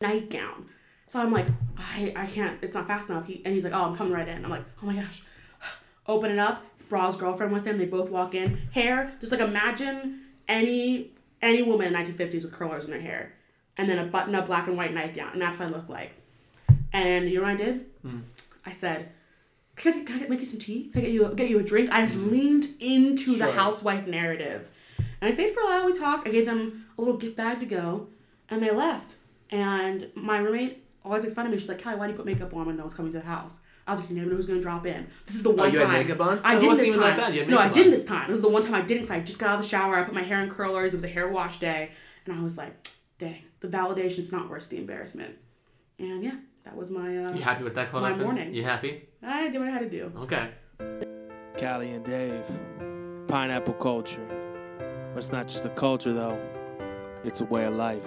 nightgown. So I'm like, I, I can't, it's not fast enough. He, and he's like, oh, I'm coming right in. I'm like, oh my gosh. Open it up. Bra's girlfriend with him. They both walk in. Hair, just like imagine any any woman in 1950s with curlers in their hair. And then a button up black and white nightgown. And that's what I look like. And you know what I did? Hmm. I said, can I, can I get, make you some tea? Can I get you a, get you a drink? I just hmm. leaned into the housewife narrative. And I stayed for a while. We talked. I gave them a little gift bag to go. And they left. And my roommate always makes fun of me. She's like, Kelly, why do you put makeup on when no one's coming to the house? I was like, you never know who's going to drop in. This is the one Oh, you had time. makeup on? So I it didn't wasn't this even that time. bad. You had no, I makeup didn't this time. It was the one time I didn't. So I just got out of the shower. I put my hair in curlers. It was a hair wash day. And I was like, dang, the validation's not worth the embarrassment. And yeah, that was my. Uh, You happy with that call? My Evan? morning. You happy? I did what I had to do. Okay. Callie and Dave. Pineapple culture. But it's not just a culture though, it's a way of life.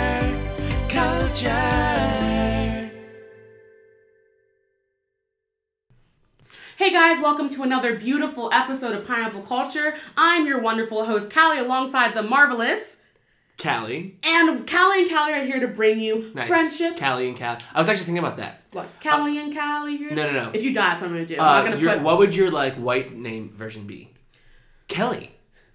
culture. Hey guys, welcome to another beautiful episode of Pineapple Culture. I'm your wonderful host, Callie, alongside the marvelous. Callie. And Callie and Callie are here to bring you Nice. friendship. Callie and Callie. I was actually thinking about that. What? Callie and Callie here? No, no, no. If you die, that's what I'm gonna do. I'm Uh, not gonna put. What would your like white name version be? Kelly.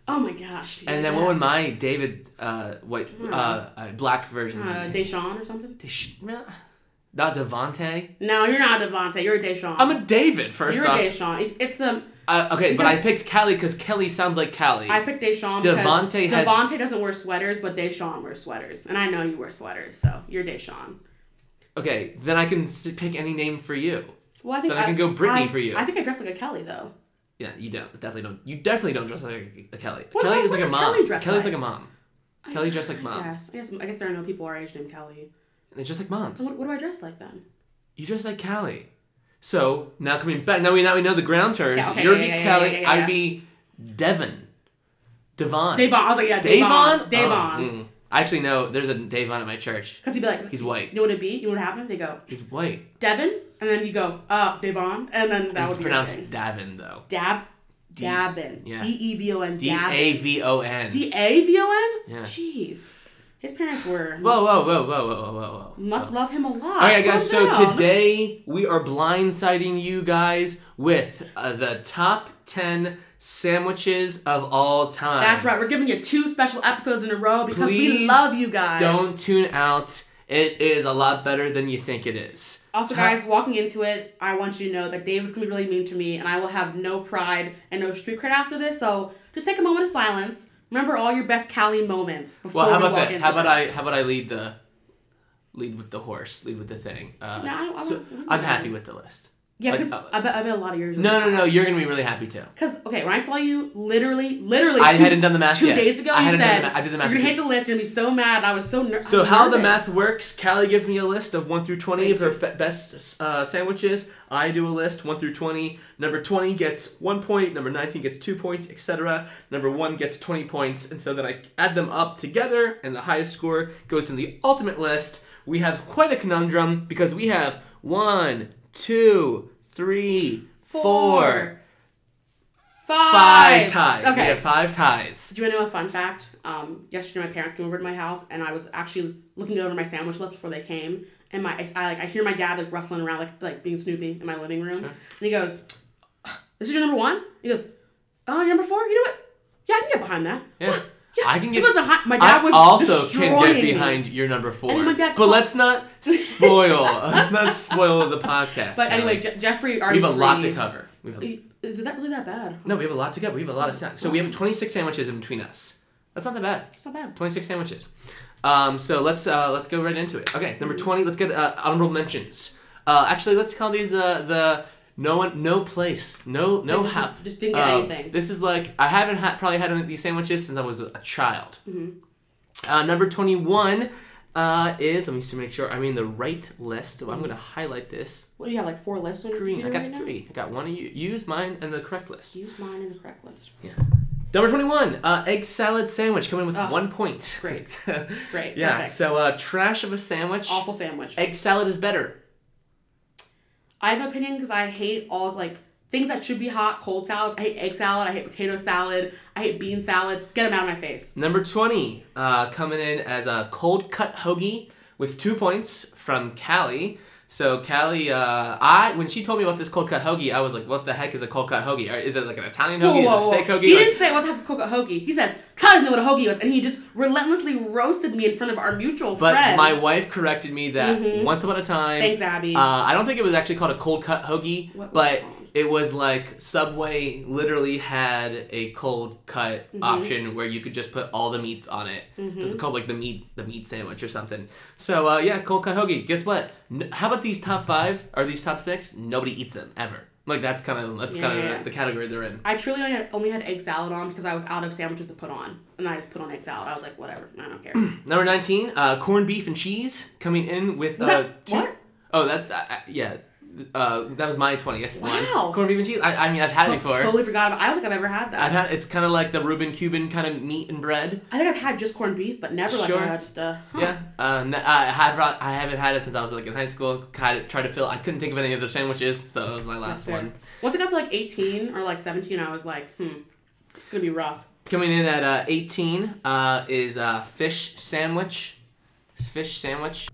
Oh my gosh. And then what would my David uh, white uh, uh, black version Uh, be? Deshaun or something? Desh- Not Devante. No, you're not Devontae. You're a Deshaun. I'm a David first You're off. a Deshaun. It's, the. Uh, okay, but I picked Kelly because Kelly sounds like Callie. I picked Deshaun Devontae because has- Devontae doesn't wear sweaters, but Deshaun wears sweaters, and I know you wear sweaters, so you're Deshaun. okay, then I can pick any name for you. Well, I think Then I can go Brittany I- for you. I think I dress like a Kelly though. Yeah, you don't. Definitely don't. You definitely don't dress like a, a Kelly. What- Kelly what- is like a mom. Kelly dress Kelly's like? like a mom. Kelly dressed like mom. Yes, I guess I guess there are no people our age named Kelly. They're just like moms. What, what do I dress like then? You dress like Kelly. So now coming back, now we now we know the ground turns. Yeah, okay, You'd yeah, be yeah, yeah, I'd be Devon. Devon. Devon. I was like, yeah, Davon. Davon. Davon. Oh, mm. I actually know there's a Davon at my church. Because he'd be like, He's white. You know what it'd be? You know what happened? They go, He's white. Devon, and then you go, uh, Devon, and then that it's would be pronounced thing. Davin though. Dab, Davin. yeah. D E V O N. D. A V O N. D A V O N. Yeah. Jeez, his parents were. Whoa, whoa, whoa, whoa, whoa, whoa, whoa. Must love him a lot. All right, guys. So down. today we are blindsiding you guys with uh, the top ten sandwiches of all time. That's right. We're giving you two special episodes in a row because we love you guys. Don't tune out. It is a lot better than you think it is. Also, guys, walking into it, I want you to know that David's gonna be really mean to me, and I will have no pride and no street cred after this. So just take a moment of silence. Remember all your best Callie moments before Well, how we about walk this? How about I? How about I lead the lead with the horse? Lead with the thing. Uh, No, I, I, so I, I'm happy with the list. Yeah, because uh, I bet I bet a lot of yours. No, no, no. You're gonna be really happy too. Because okay, when I saw you, literally, literally, I two, hadn't done the math two yet. days ago. I you said I did the math You're gonna hate the list. You're gonna be so mad. I was so ner- So I'm how the math works? Callie gives me a list of one through twenty of her best uh, sandwiches. I do a list one through twenty. Number twenty gets one point. Number nineteen gets two points, etc. Number one gets twenty points, and so then I add them up together, and the highest score goes in the ultimate list. We have quite a conundrum because we have one, two, three, four, Four, five five ties. Okay. We have five ties. Do you want to know a fun fact? Um, yesterday, my parents came over to my house, and I was actually looking over my sandwich list before they came. And my, I, I like, I hear my dad like rustling around, like like being Snoopy in my living room, Sure. and he goes, "This is your number one." He goes, "Oh, your number four? You know what? Yeah, I can get behind that." Yeah. What? Yeah, I can get- wasn't hot. My dad I was also can get me. behind your number four. My dad but let's not spoil. let's not spoil the podcast. But anyway. Je- Jeffrey we have a lot to cover. We have a, Is it that really that bad? no, we have a lot to cover. We have a lot of snacks. So we have 26 sandwiches in between us. That's not that bad. It's not bad. 26 sandwiches. Um, so let's uh, let's go right into it. Okay, number 20. Let's get uh, honorable mentions. Uh, actually, let's call these uh, the no one, no place, no no just, how. just didn't get Uh, anything. This is like I haven't probably had any of these sandwiches since I was a child. Mm-hmm. Uh, number twenty one, uh, is let me just make sure I'm in the right list. I'm gonna highlight this. What do you have? Like four lists Green. I got right now? three. I got one of you. Use mine and the correct list. Use mine and the correct list. Yeah. Number twenty-one. Uh, egg salad sandwich coming with Oh, one point. great. Great. yeah. Perfect. So uh, trash of a sandwich. Awful sandwich. Egg salad is better. I have an opinion because I hate all like things that should be hot, cold salads. I hate egg salad. I hate potato salad. I hate bean salad. Get them out of my face. Number 20, uh, coming in as a cold cut hoagie with two points from Callie. So Callie, uh, I when she told me about this cold cut hoagie, I was like, "What the heck is a cold cut hoagie? Or Is it like an Italian hoagie? is it a steak hoagie?" He Like- didn't say what the heck type of cut hoagie. He says, Kyle doesn't know what a hoagie is, and he just relentlessly roasted me in front of our mutual but friends. But my wife corrected me that once upon a time. Thanks, Abby. Uh, I don't think it was actually called a cold cut hoagie, What but it was like Subway literally had a cold cut Mm-hmm. option where you could just put all the meats on it. It was called like the meat the meat sandwich or something. So uh, yeah, cold cut hoagie. Guess what? N- how about these top five or these top six? Nobody eats them ever. Like that's kind of that's kind of Yeah. the category they're in. I truly only had, only had egg salad on because I was out of sandwiches to put on. And I just put on egg salad. I was like, whatever. I don't care. Number nineteen, uh, corned beef and cheese coming in with uh, that- two. what? Oh, that uh, yeah. Uh, that was my twenty. Yes, one. Wow. Corned beef and cheese. I, I mean, I've had it before. Totally forgot about I don't think I've ever had that. I've had. It's kind of like the Reuben Cuban kind of meat and bread. I think I've had just corned beef, but never like Sure. uh, just uh. huh. Yeah. Uh, I have. I haven't had it since I was like in high school. Kind of tried to fill. I couldn't think of any other sandwiches, so that was my last one. Once I got to like 18 or like 17, I was like, hmm, it's gonna be rough. Coming in at uh, 18 uh, is uh, fish sandwich. Fish sandwich.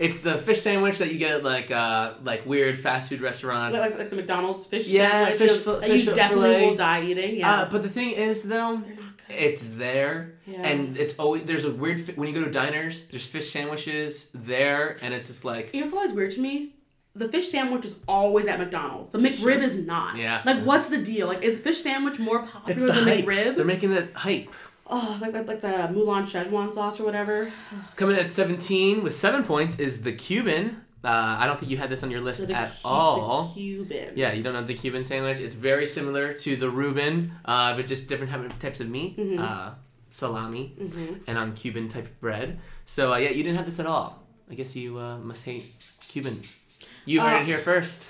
It's the fish sandwich that you get at like uh, like weird fast food restaurants. Like, like, the McDonald's fish Yeah, sandwich fish fil- fish you definitely fillet. will die eating. Yeah. Uh, but the thing is, though, They're not good. it's there, Yeah. and it's always there's a weird fi- when you go to diners. There's fish sandwiches there, and it's just like You know what's always weird to me? The fish sandwich is always at McDonald's. The McRib Sure. is not. Yeah. Like, what's the deal? Like, is fish sandwich more it's popular than hype. McRib? They're making it hype. Oh, like, like like the Mulan Szechuan sauce or whatever. Coming in at 17 with seven points is the Cuban. Uh, I don't think you had this on your list So at cu- all. The Cuban. Yeah, you don't have the Cuban sandwich. It's very similar to the Reuben, uh, but just different types of meat. Mm-hmm. Uh, salami and on Cuban type of bread. So uh, yeah, you didn't have this at all. I guess you uh, must hate Cubans. You heard Uh, it here first.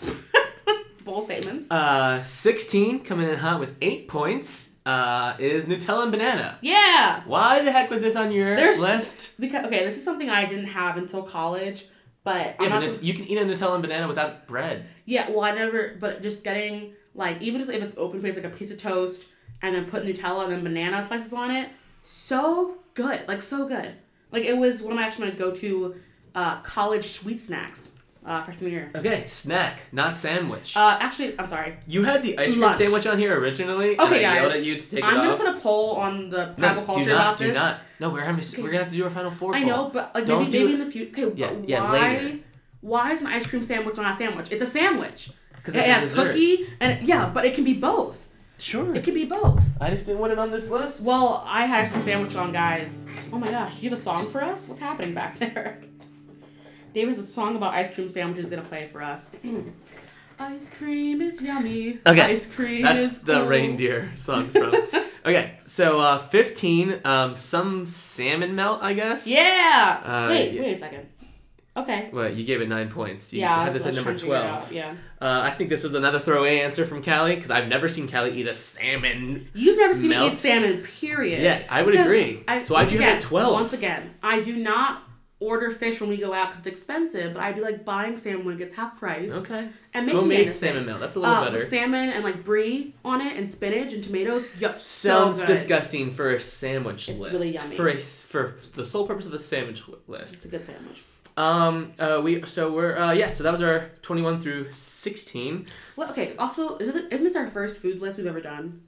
Bold statements. Uh, 16 coming in hot with eight points uh, is Nutella and banana. yeah. Why the heck was this on your There's list? because okay, this is something I didn't have until college, but Yeah, but. You can eat a Nutella and banana without bread. Yeah, well, I never, but just getting, like, even just if it's open face, like a piece of toast, and then put Nutella and then banana slices on it, so good. Like, so good. Like, it was one of my actually my go to uh, college sweet snacks uh, freshman year. Okay, snack, not sandwich. Uh, actually, I'm sorry. you had the ice cream lunch. sandwich on here originally, and I Okay, yelled guys. at you to take I'm it gonna off. put a poll on the no, Bible culture do not, about do this. not. No, we're having, we're gonna have to do our final four. I poll. know, but like Don't maybe do maybe in the future. Okay, Yeah, but yeah, why? later. Why is an ice cream sandwich not a sandwich? It's a sandwich. 'Cause It it's a has dessert. cookie and yeah, but it can be both. Sure. It can be both. I just didn't want it on this list. Well, I had ice cream sandwich on, guys. Oh my gosh, you have a song for us? What's happening back there? David's a song about ice cream sandwiches gonna play for us. ice cream is yummy. Okay, Ice cream That's is the cool. reindeer song from. okay, so uh, 15, um, some salmon melt, I guess. Yeah. Uh, wait, yeah. wait a second. Okay. Well, you gave it nine points. You yeah, had this at number trying to figure 12. Yeah. Uh, I think this was another throwaway answer from Callie because I've never seen Callie eat a salmon. You've never seen me eat salmon, period. Yeah, I would Because agree. So I once do have it at 12. Once again, I do not order fish when we go out because it's expensive, but I'd be like buying salmon when it gets half price. Okay. And making Homemade salmon melt. That's a little uh, better. salmon and like brie on it and spinach and tomatoes. Yup, Sounds so disgusting for a sandwich It's list. really yummy. For a for the sole purpose of a sandwich list. It's a good sandwich. Um. Uh. We. So we're. Uh. Yeah. So that was our twenty-one through sixteen. Well, okay. Also, isn't it, isn't this our first food list we've ever done?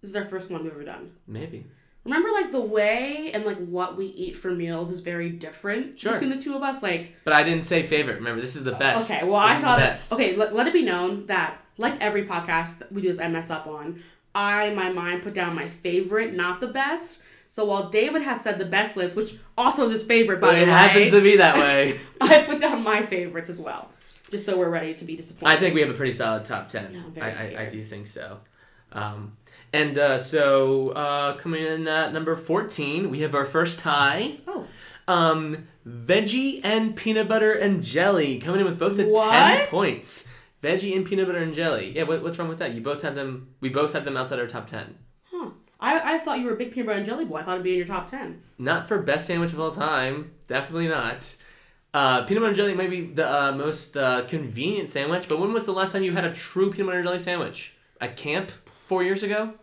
This is our first one we've ever done. Maybe. Remember, like the way and like what we eat for meals is very different Sure. between the two of us. Like, But I didn't say favorite. Remember, this is the best. okay, well, This I thought best. okay. Let, let it be known that like every podcast that we do this, I mess up on. I my mind put down my favorite, not the best. So while David has said the best list, which also is his favorite, by the it way, happens to be that way. I put down my favorites as well, just so we're ready to be disappointed. I think we have a pretty solid top ten. Very I, I, I do think so. Um, and uh, so uh, coming in at number fourteen, we have our first tie. Oh, Um, veggie and peanut butter and jelly coming in with both at ten points. Veggie and peanut butter and jelly. Yeah, what, what's wrong with that? You both had them. We both had them outside our top ten. Huh. I, I thought you were a big peanut butter and jelly boy. I thought it'd be in your top ten. Not for best sandwich of all time. Definitely not. Uh, peanut butter and jelly might be the uh, most uh, convenient sandwich, but when was the last time you had a true peanut butter and jelly sandwich? At camp four years ago?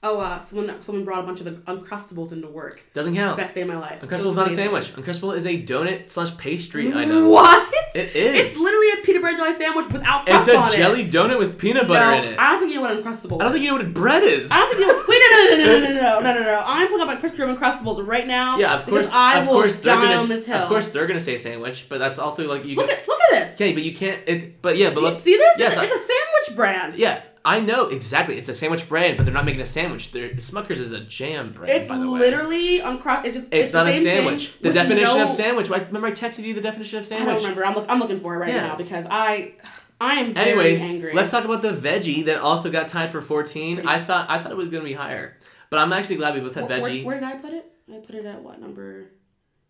Oh, uh, someone someone brought a bunch of the Uncrustables into work. Doesn't count. Best day of my life. It Uncrustable is not a sandwich. Uncrustable is a donut slash pastry item. What? It is. It's literally a peanut butter jelly sandwich without It's crust on a it. jelly donut with peanut butter no, in it. I don't think you know what Uncrustable I don't think you know what bread is. I don't think you. Wait, no, no, no, no, no, no, no, no, no, no. I'm pulling up my Krispy Kreme Uncrustables right now. Yeah, of course. I of will course they're die gonna. on this hill. Of course they're gonna say sandwich, but that's also like you. Look get- at look at this. Okay, but you can't. It. But yeah, but Do you see this? Yes, it's, I- it's a sandwich brand. Yeah, I know exactly. It's a sandwich brand, but they're not making a sandwich. They're, Smucker's is a jam brand. It's by the way. literally uncrust. It's just. It's, not the a sandwich. The definition no- of sandwich. I remember I texted you the definition of I sandwich. don't remember. I'm, look, I'm looking for it right Yeah. now because I, I am very Anyways, angry. let's talk about the veggie that also got tied for 14. I thought I thought it was gonna be higher, but I'm actually glad we both had Where, where, veggie. where did I put it? I put it at what number?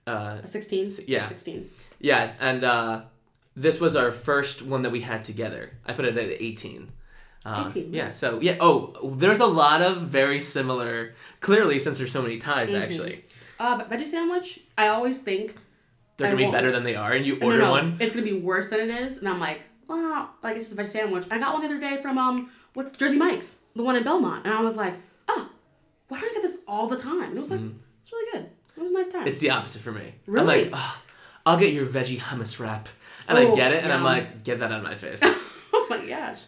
Uh, Sixteen. yeah. Sixteen. yeah, and uh, this was our first one that we had together. I put it at 18. Uh, Yeah. So yeah. Oh, there's a lot of very similar. Clearly, since there's so many ties, Mm-hmm. actually, Uh, but veggie sandwich. I always think they're gonna be better than they are, and you order no, one. It's gonna be worse than it is, and I'm like, wow, like it's just a veggie sandwich. I got one the other day from um, what's Jersey Mike's, the one in Belmont, and I was like, oh, why don't I get this all the time? And it was like, it's really good. It was a nice time. It's the opposite for me. Really? I'm like, oh, I'll get your veggie hummus wrap, and I Oh, get it, and I'm like, get that out of my face. oh my gosh.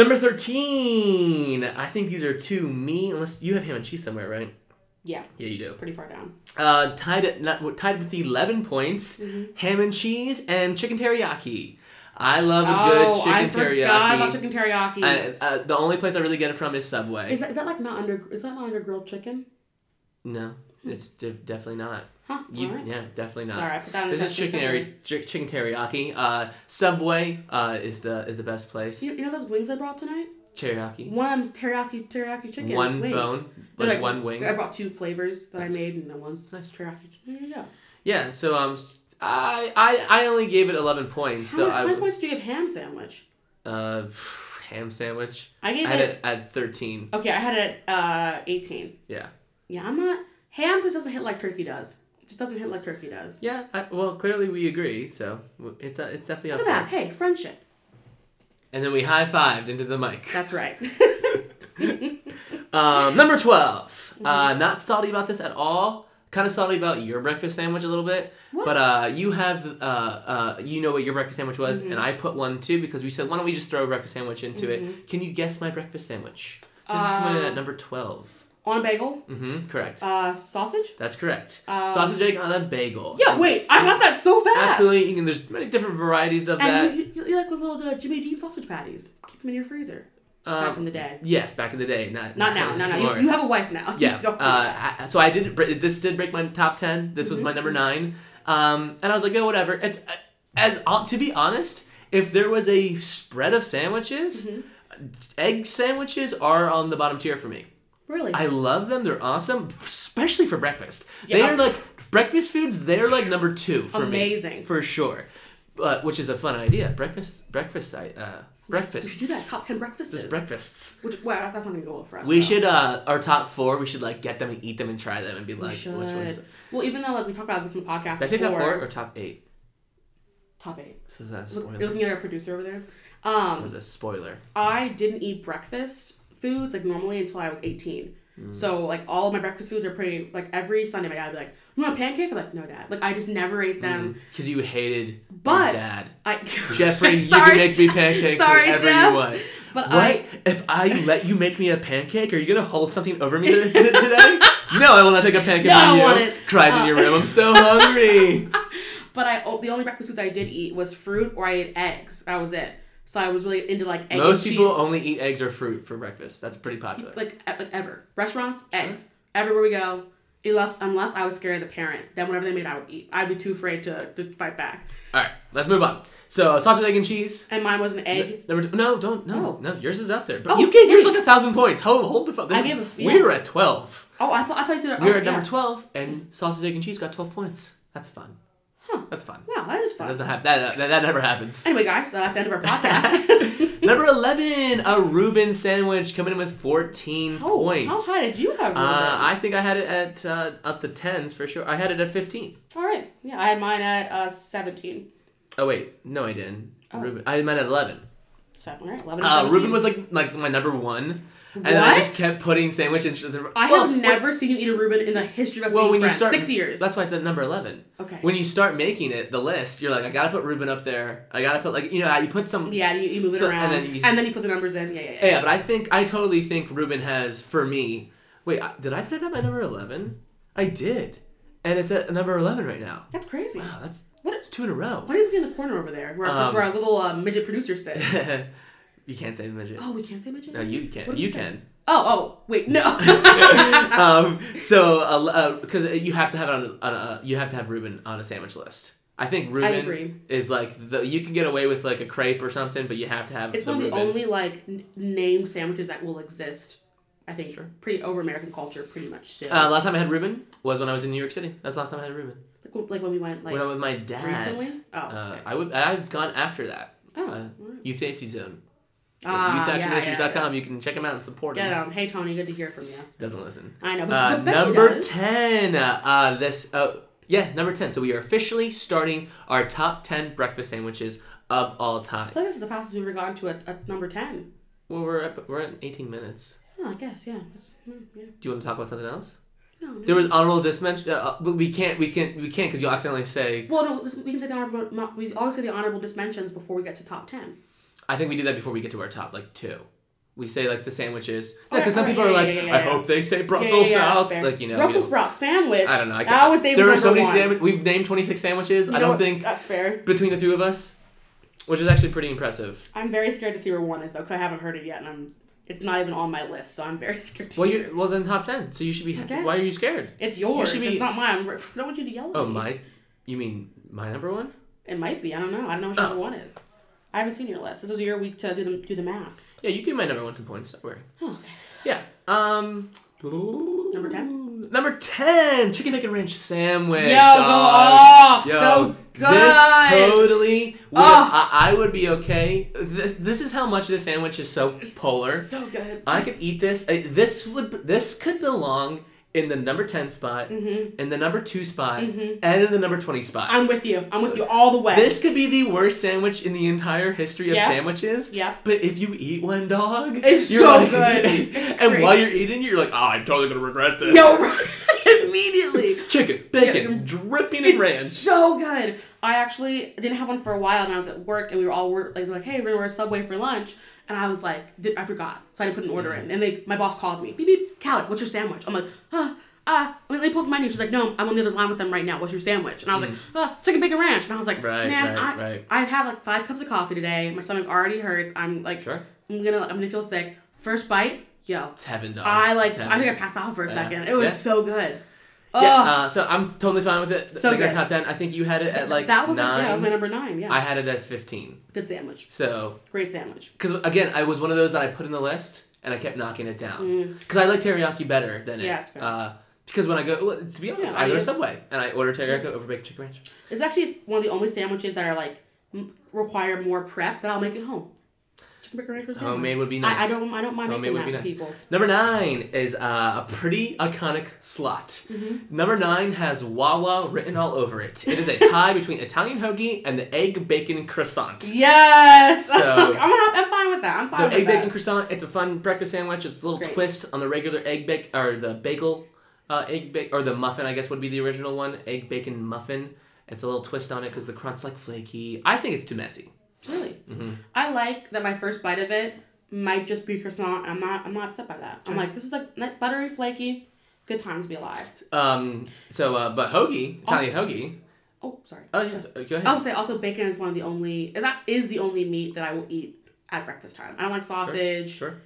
Number 13. I think these are two me, unless you have ham and cheese somewhere, right? Yeah, Yeah, you do. it's pretty far down. Uh, tied at not, tied with 11 points, Mm-hmm. ham and cheese and chicken teriyaki. I love a good chicken teriyaki. oh, I chicken forgot teriyaki. about chicken teriyaki. And, uh, the only place I really get it from is Subway. is that is that like not under is that not under grilled chicken? no, it's de- definitely not. Huh? You, Alright. Yeah, definitely not. Sorry, I put that in This is chicken, eri- chicken teriyaki. Uh, Subway uh, is the is the best place. You, you know those wings I brought tonight? teriyaki. One of them's teriyaki teriyaki chicken. One wings. bone, They're like, one wing. I brought two flavors that I made, and then one's nice teriyaki. There you go. Yeah, so um, I I, I only gave it eleven points. How, So many, I how many points do you give ham sandwich? uh, ham sandwich. I I gave had it. it at thirteen. Okay, I had it at uh, 18. Yeah. Yeah, I'm not. Ham just doesn't hit like turkey does. Just doesn't hit like turkey does. Yeah. I, well, clearly we agree. So it's uh, it's definitely Look up at that. Hey, friendship. And then we high fived into the mic. That's right. Um, number 12 Mm-hmm. Uh, not salty about this at all. Kind of salty about your breakfast sandwich a little bit. What? But uh, you have uh, uh, you know what your breakfast sandwich was, Mm-hmm. and I put one too because we said why don't we just throw a breakfast sandwich into it? Can you guess my breakfast sandwich? This is coming in Uh, at number twelve. On a bagel. Mm-hmm. Correct. Uh, sausage. That's correct. um, Sausage egg on a bagel. Yeah. Wait, I got that so fast. Absolutely. You can, there's many different varieties of that. And you, you, you like those little uh, Jimmy Dean sausage patties? Keep them in your freezer. back Um, in the day. Yes, back in the day. Not Not now. No, no. You, you have a wife now. yeah. Don't do that. Uh, I- so I did. This did break my top ten. This was my number nine. Um, and I was like, oh, whatever. It's uh, as uh, to be honest, if there was a spread of sandwiches, egg sandwiches are on the bottom tier for me. Really? I love them. They're awesome, especially for breakfast. Yeah. They are like breakfast foods. They're like number two for me. For sure. But which is a fun idea. Breakfast, breakfast, I uh, we should do that. Top ten breakfasts. Just breakfasts. Which, well, that's not gonna go well for us. We though. should uh our top four. We should like get them and eat them and try them and be We like, should. which ones? Well, even though like we talked about this in the podcast Did I say top four or top eight? top eight. So is that a Look, spoiler? you're looking at our producer over there. That Um, was a spoiler. I didn't eat breakfast foods like normally until I was 18. Mm. So like all of my breakfast foods are pretty like every Sunday my dad would be like, "You want a pancake?" I'm like, "No, dad." Like I just never ate them. Because you hated But- your dad. I Jeffrey, you Sorry, can make me pancakes Sorry, whenever Jeff. you want. But What? I if I let you make me a pancake, are you gonna hold something over me today? no, I will not take a pancake No, I don't you. want it. Cries in Uh, your room. I'm so hungry. but I the only breakfast foods I did eat was fruit or I ate eggs. That was it. So I was really into like egg Most people only eat eggs or fruit for breakfast. That's pretty popular. like like ever restaurants eggs everywhere we go Unless unless I was scared of the parent, then whatever they made, I would eat. I'd be too afraid to, to fight back. All right, let's move on. So sausage, egg, and cheese. And mine was an egg. Number two, no, don't no Oh. no. Yours is up there, but Oh, you gave yours like a thousand points. Hold hold the phone. This I gave a- We yeah. were at twelve. Oh, I thought I thought you said We were oh, at number twelve, and sausage, egg, and cheese got twelve points. That's fun. Huh. That's fun. Wow, that is That fun. doesn't happen. That, that that never happens. Anyway, guys, so that's the end of our podcast. Number eleven, a Reuben sandwich coming in with fourteen oh, points. how high did you have? Uh, I think I had it at uh, up the tens for sure. I had it at fifteen. All right. Yeah, I had mine at uh, 17. Oh wait, no, I didn't. Oh. Reuben, I had mine at eleven. Seven, right? 11 Uh, Reuben was like like my number one, and then I just kept putting sandwich sandwiches. I Well, have never seen you eat a Reuben in the history of us Well, when you start Six years. that's why it's at number eleven. Okay. When you start making it, the list, you're like, I gotta put Reuben up there. I gotta put like you know, you put some. yeah, you, you move it So- around. and then you- put the numbers in. Yeah, yeah, yeah. Yeah, but I think I totally think Reuben has for me. Wait, did I put it at my number eleven? I did, and it's at number eleven right now. That's crazy. Wow, that's What- It's two in a row. What are you looking in the corner over there where, Um, where our little uh, midget producer sits? you can't say the midget. oh, we can't say midget? No, you can. You say? can. Oh, oh, wait, no. um, so because you have to have it on, on a, you have to have Reuben on a sandwich list. I think Reuben agree. is like the you can get away with like a crepe or something, but you have to have it's the one of the only like n- named sandwiches that will exist. I think sure. pretty over American culture, pretty much still. Uh, last time I had Reuben was when I was in New York City. That's the last time I had Reuben. like, like when we went like when I was with my dad. recently. Oh, Uh, okay. I would. I've gone after that. Oh, Uh, alright. Youth Safety Zone. Ah, yeah, YouthActionMinistries.com. You can check them out and support Get them. him. Hey Tony, good to hear from you. Doesn't listen. I know, but, Uh, but Becky number does. ten. Uh, this. Uh, yeah, number ten. So we are officially starting our top ten breakfast sandwiches of all time. I feel like this is the fastest we've ever gotten to a, a number ten. Well, we're at, we're at eighteen minutes. Oh, I guess yeah. That's, hmm, yeah. Do you want to talk about something else? No, no. There was honorable dismention, uh, but we can't. We can't. We can't because you'll accidentally say. Well, no, we can say the honorable. We always say the honorable dismentions before we get to top ten. I think we do that before we get to our top like two. We say like the sandwiches. Oh, yeah, because some alright, people are yeah, like, yeah, yeah, I hope they say Brussels yeah, yeah, that's sprouts. Like you know. Brussels you sprout sandwich. I don't know. I that was there are so many sandwiches. We've named twenty six sandwiches. You I don't what? think that's fair. between the two of us, which is actually pretty impressive. I'm very scared to see where one is though, because I haven't heard it yet, and I'm. It's not even on my list, so I'm very scared. To Well, you're well then top ten. So you should be. guess. Why are you scared? It's yours. should be- It's not mine. I'm- I don't want you to yell at Oh me. my, you mean my number one? It might be. I don't know. I don't know what Oh. number one is. I haven't seen your list. This was your week to do the do the math. Yeah, you give my number one some points. Don't worry. Oh, okay. Yeah. Um. Number 10? Number ten, chicken bacon ranch sandwich. Yo, go off. Yo, So This totally. Would, Oh. I, I would be okay. This, this is how much this sandwich is so polar. So good. I could eat this. uh, This would. This could belong in the number ten spot, Mm-hmm. in the number two spot, and in the number twenty spot. I'm with you. I'm with you all the way. This could be the worst sandwich in the entire history of Yeah. sandwiches. Yeah. But if you eat one dog, It's so like- good. and It's while you're eating, it, you're like, oh, I'm totally gonna regret this. Yo, right. Immediately. Chicken, bacon, Yeah. dripping in ranch. so good. I actually didn't have one for a while, and I was at work, and we were all work, like, like, hey, we're gonna Subway for lunch, and I was like, I forgot, so I didn't put an order in, and they, my boss called me, beep beep, Callie, what's your sandwich? I'm like, ah. Uh, let me pull up the menu. She's like, no, I'm on the other line with them right now. What's your sandwich? And I was like, ah, chicken bacon ranch. And I was like, Mm. Right, man, right, I, right. I had like five cups of coffee today. My stomach already hurts. I'm like, Sure. I'm gonna, I'm gonna feel sick. First bite, yo, It's heaven, dog. I like, I think I passed out for a Yeah. second. It was Yeah. so good. Yeah, uh, so I'm totally fine with it. So like our good. top ten. I think you had it at like that was nine. yeah, that was my number nine. Yeah, I had it at fifteen. good sandwich, So, great sandwich. because again, I was one of those that I put in the list and I kept knocking it down because I like teriyaki better than it. Mm. Yeah, it's fair. Uh, because when I go, well, to be honest, Yeah, I go to Subway and I order teriyaki over bacon chicken ranch. It's actually one of the only sandwiches that are like require more prep that I'll make at home. Chicken bacon ranch. Homemade would be nice. I, I don't I don't mind Homemade would that be nice. people. Number nine is uh, a pretty iconic slot. Mm-hmm. Number nine has Wawa written all over it. It is a tie between Italian hoagie and the egg bacon croissant. Yes, So- I'm, I'm fine with that. I'm fine So egg that. bacon croissant, it's a fun breakfast sandwich. It's a little Great. twist on the regular egg bake or the bagel, uh, egg bake or the muffin. I guess would be the original one, egg bacon muffin. It's a little twist on it because the crunt's like flaky. I think it's too messy. Mm-hmm. I like that. My first bite of it might just be croissant. I'm not. I'm not upset by that. I'm like, this is like buttery, flaky. Good times to be alive. Um. So, uh, but hoagie, Italian hoagie. Oh, sorry. Oh yes. Go ahead. I would say also bacon is one of the only is that is the only meat that I will eat at breakfast time. I don't like sausage. Sure.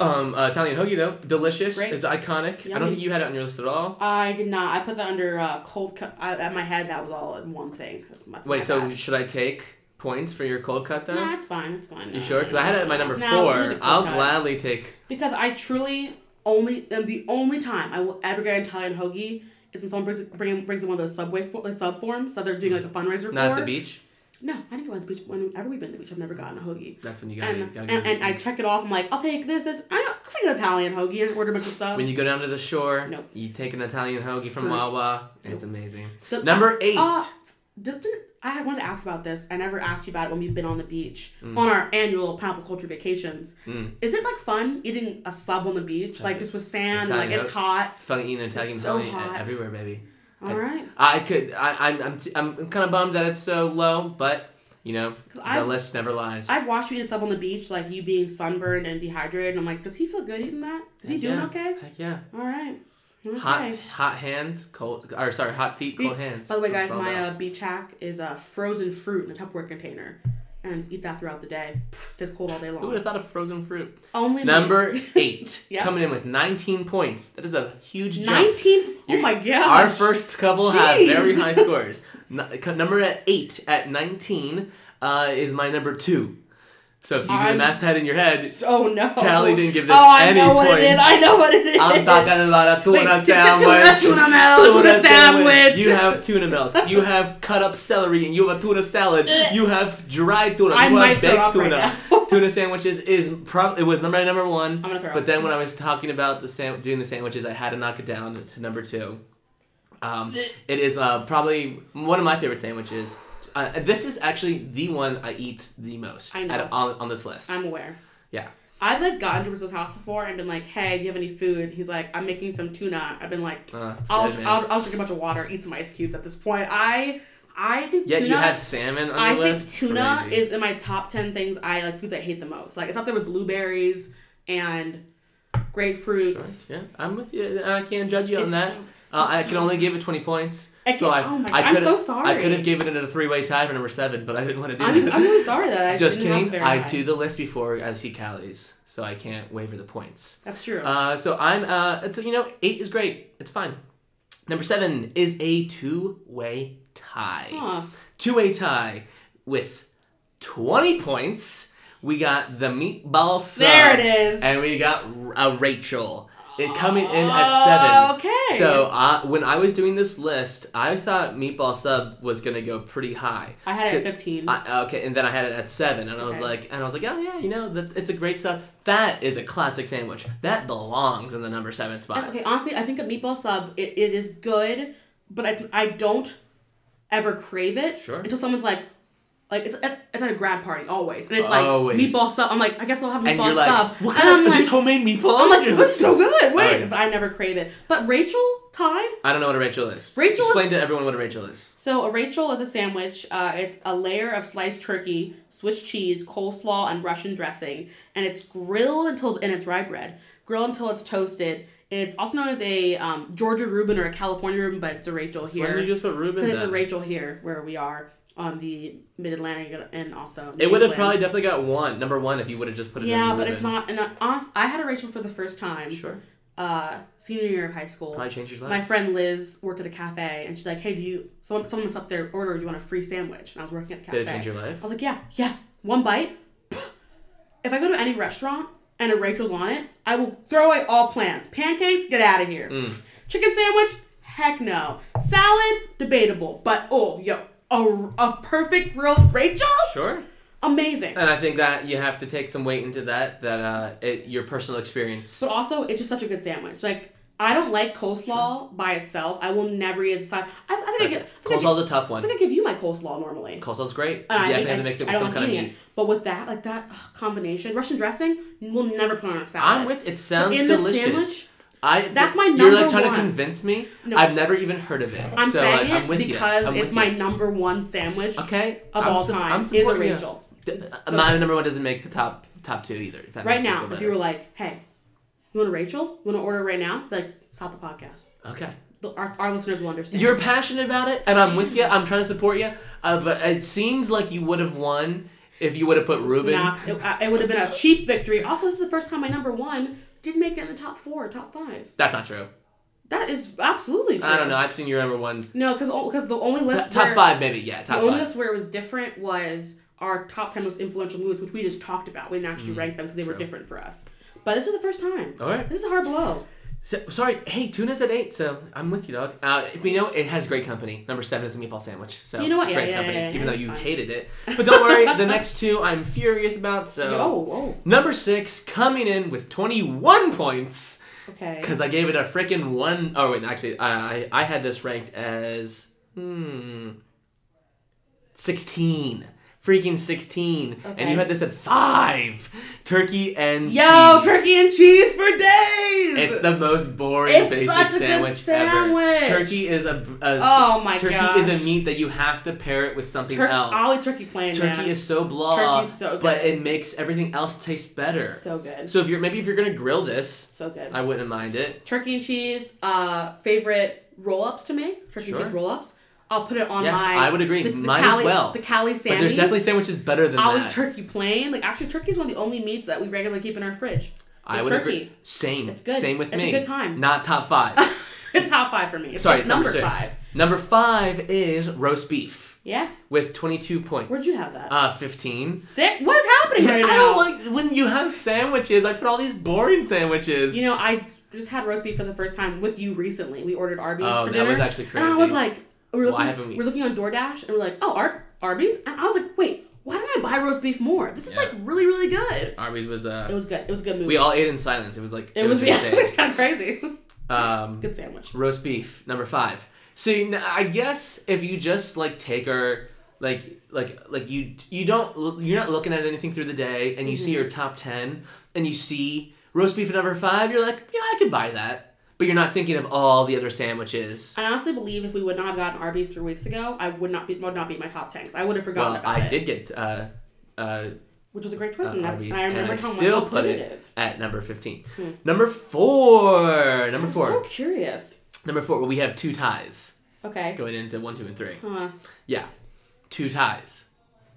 Um, uh, Italian hoagie though, delicious. Great. It's iconic. I don't think you had it on your list at all. I did not. I put that under uh, cold cut. I, at my head, that was all in one thing. That's, that's Wait, so bad. should I take points for your cold cut then? Nah, it's fine. It's fine. you No, sure? Because no, I had it at my number no, four. leave the cold I'll cut. gladly take. Because I truly only and the only time I will ever get an Italian hoagie is when someone brings bring, brings in one of those subway for, like sub forms that they're doing like a fundraiser Not for. at the beach. No, I didn't go to the beach. Whenever we've been to the beach, I've never gotten a hoagie. That's when you gotta. And, gotta and, and I check it off. I'm like, I'll take this, this. I I'll take an Italian hoagie and order a bunch of subs. when you go down to the shore, Nope. you take an Italian hoagie from. Wawa. It's amazing. The- Number eight. Uh, doesn't I wanted to ask about this? I never asked you about it when we've been on the beach Mm. on our annual pineapple culture vacations. Is it like fun eating a sub on the beach, like just with sand, Italian like it's hot? It's funny eating Italian so hot. everywhere, baby. All right. I could. I, I'm. I'm. T- I'm kind of bummed that it's so low, but you know, the I've- list never lies. I've watched you eat a sub on the beach, like you being sunburned and dehydrated, and I'm like, does he feel good eating that? Is he doing yeah. okay? Heck yeah. All right. Okay. Hot, hot hands, cold. Or sorry, hot feet, cold hands. By the way, guys, my uh, beach hack is uh, frozen fruit in a Tupperware container, and just eat that throughout the day. Stays cold all day long. Who would have thought of frozen fruit? Only. Number eight, Yep. coming in with 19 points. That is a huge jump. nineteen. Oh my god. Our first couple have Jeez. very high scores. Number at eight at 19 uh, is my number two. So if you do the math head in your head, Oh no. Callie didn't give this oh, I any know what it points. is. I know what it is. I'm talking about a tuna Wait, sandwich. tuna- tuna melt, tuna sandwich. You have tuna melts. You have cut up celery, and you have a tuna salad. You have dried tuna. I you might have throw baked right tuna. now. tuna sandwiches is probably it was number number one. I'm gonna throw But up. then when I was talking about the sam- doing the sandwiches, I had to knock it down to number two. Um, it is uh, probably one of my favorite sandwiches. Uh, this is actually the one I eat the most I know. at- on, on this list. I'm aware. yeah. I've like gotten to Rizzo's house before and been like, "Hey, do you have any food?" He's like, "I'm making some tuna." I've been like, Uh, "I'll, good. I'll, I'll drink a bunch of water, eat some ice cubes." At this point, I I think yeah, tuna. you have salmon on I think tuna Crazy. is in my top ten things I like foods I hate the most. Like it's up there with blueberries and grapefruits. Yeah, I'm with you. I can't judge you on that. so- uh, I it's can only give it 20 points. I so I, oh my I God, I'm so sorry. I could have given it a three-way tie for number seven, but I didn't want to do I'm, that. I'm really sorry that I Just didn't kidding. I high. do the list before I see Callie's, so I can't waver the points. That's true. Uh, so I'm. Uh, it's you know eight is great. It's fine. Number seven is a two-way tie. huh. Two-way tie with 20 points. We got the meatball sub. There it is. And we got a Rachel. It coming in at seven. Okay. So uh, when I was doing this list, I thought meatball sub was gonna go pretty high. I had it at 15. I, okay, and then I had it at seven, and I was like, and I was like, oh yeah, you know, that's it's a great sub. That is a classic sandwich. That belongs in the number seven spot. Okay, honestly, I think a meatball sub it, it is good, but I I don't ever crave it Sure. until someone's like, like it's, it's, it's at a grad party always, and it's Always. like meatball sub. I'm like, I guess I'll have And meatball like, sub, what and kind I'm of like, these homemade meatball. I'm like, this is so good. Wait, yeah. but I never crave it. But Rachel Tide. I don't know what a Rachel is. Rachel Explain is- to everyone what a Rachel is. So a Rachel is a sandwich. Uh, it's a layer of sliced turkey, Swiss cheese, coleslaw, and Russian dressing, and it's grilled until and it's rye bread, grilled until it's toasted. It's also known as a um, Georgia Reuben or a California Reuben, but it's a Rachel Why here. don't you just put Reuben Because it's a? Rachel here where we are on the Mid Atlantic and also. It would have England. probably definitely got one number one if you would have just put it. In. Yeah, in but it's not. And uh, honest, I had a Rachel for the first time. Sure, Uh, senior year of high school. probably change your life. My friend Liz worked at a cafe, and she's like, "Hey, do you someone someone was up there order? Do you want a free sandwich?" And I was working at the cafe. Did it change your life? I was like, "Yeah, yeah, one bite." If I go to any restaurant and a Rachel's on it, I will throw away all plans. Pancakes, get out of here. Mm. Chicken sandwich, heck no. Salad, debatable, but oh, yo, a, a perfect grilled Rachel, Sure. amazing. And I think that you have to take some weight into that. That uh, it, your personal experience. But also, it's just such a good sandwich. Like. I don't like coleslaw by itself. I will never eat it aside. I, I think I That's. I I Coleslaw's a tough one. I think I give you my coleslaw normally. Coleslaw's great. I you think have I- to mix it I with some kind of meat. it. But with that, like that ugh, combination, Russian dressing, we'll never put on a salad. I'm with. It sounds in the delicious. sandwich, I. That's my number. You're like trying to convince me. No. I've never even heard of it. I'm so saying like, it I'm with you. because it's my number one sandwich Okay. of I'm all su- time. I'm is a. Rachel. So- my number one doesn't make the top top two either. Right now, if you were like, "Hey, you want a Rachel? You want to order right now?" Like, stop the podcast. okay. Our, our listeners will understand. You're passionate about it, and I'm with you. I'm trying to support you. Uh, but it seems like you would have won If you would have put Reuben, Knox, it, uh, it would have been a cheap victory. Also, this is the first time my number one did make it in the top four, top five. that's not true. That is absolutely true. I don't know. I've seen your number one. No, because because the only list Top where, five, maybe. Yeah, The top only five. list where it was different was our top ten most influential movies, which we just talked about. We didn't actually rank them because they were Mm, different for us. But this is the first time. All right. This is a hard blow. So, sorry, hey, tuna's at eight, so I'm with you, dog. Uh, you know, it has great company. Number seven is a meatball sandwich. So You know what? Yeah, great yeah, company, yeah, even though you fine. hated it. But don't worry, the next two I'm furious about. So Oh, oh, number six coming in with 21 points okay. because I gave it a freaking one oh wait, actually, I I, I had this ranked as hmm 16. Freaking 16. And you had this at 5. Turkey and Yo, cheese. turkey and cheese for days. It's the most boring It's basic such a good sandwich, sandwich. ever. Turkey is a, a Oh my turkey gosh. is a meat that you have to pair it with something Tur- else. I'll eat turkey plain. turkey man. is so blah, Turkey's so but it makes everything else taste better. so good. So if you're maybe if you're gonna grill this, so good. I wouldn't mind it. turkey and cheese. Uh, favorite roll ups to make. Turkey Sure. and cheese roll ups. I'll put it on Yes, my. I would agree. The, the Mine as well. The Callie sandwich. But there's definitely sandwiches better than I'll that. eat turkey plain. Like actually, turkey is one of the only meats that we regularly keep in our fridge. I would turkey. agree. Same. It's good. Same with It's a me. good time. Not top five. it's top five for me. It's Sorry, it's number, number six. five. Number five is roast beef Yeah. with 22 points. Where'd you have that? Uh, 15. Sick. What is happening right I now? don't like when you have sandwiches. I put all these boring sandwiches. You know, I just had roast beef for the first time with you recently. We ordered Arby's Oh, for that was actually crazy. And I was like, we we're Why looking, haven't we- we're looking on DoorDash, and we're like, oh, Ar- Arby's, and I was like, wait, why didn't I buy roast beef more? This is Yeah. like really, really good. Arby's was uh, It was good. It was a good movie. we all ate in silence. It was like it, was, yeah, insane. it's kind of crazy. um, good sandwich. roast beef number five. So you I guess if you just like take our like like like you you don't you're not looking at anything through the day and you see Mm-hmm. your top ten and you see roast beef at number five, you're like yeah I could buy that. But you're not thinking of all the other sandwiches. I honestly believe if we would not have gotten Arby's three weeks ago, I would not be would not be my top ten. I would have forgotten Well, about I it, did get uh, uh, which was a great choice, uh, and that's Arby's, and I remember and I how still much put it it is. at number fifteen. Number four. Number I'm four. so curious. Number four. We have two ties Okay. going into one, two, and three. Huh. Yeah, two ties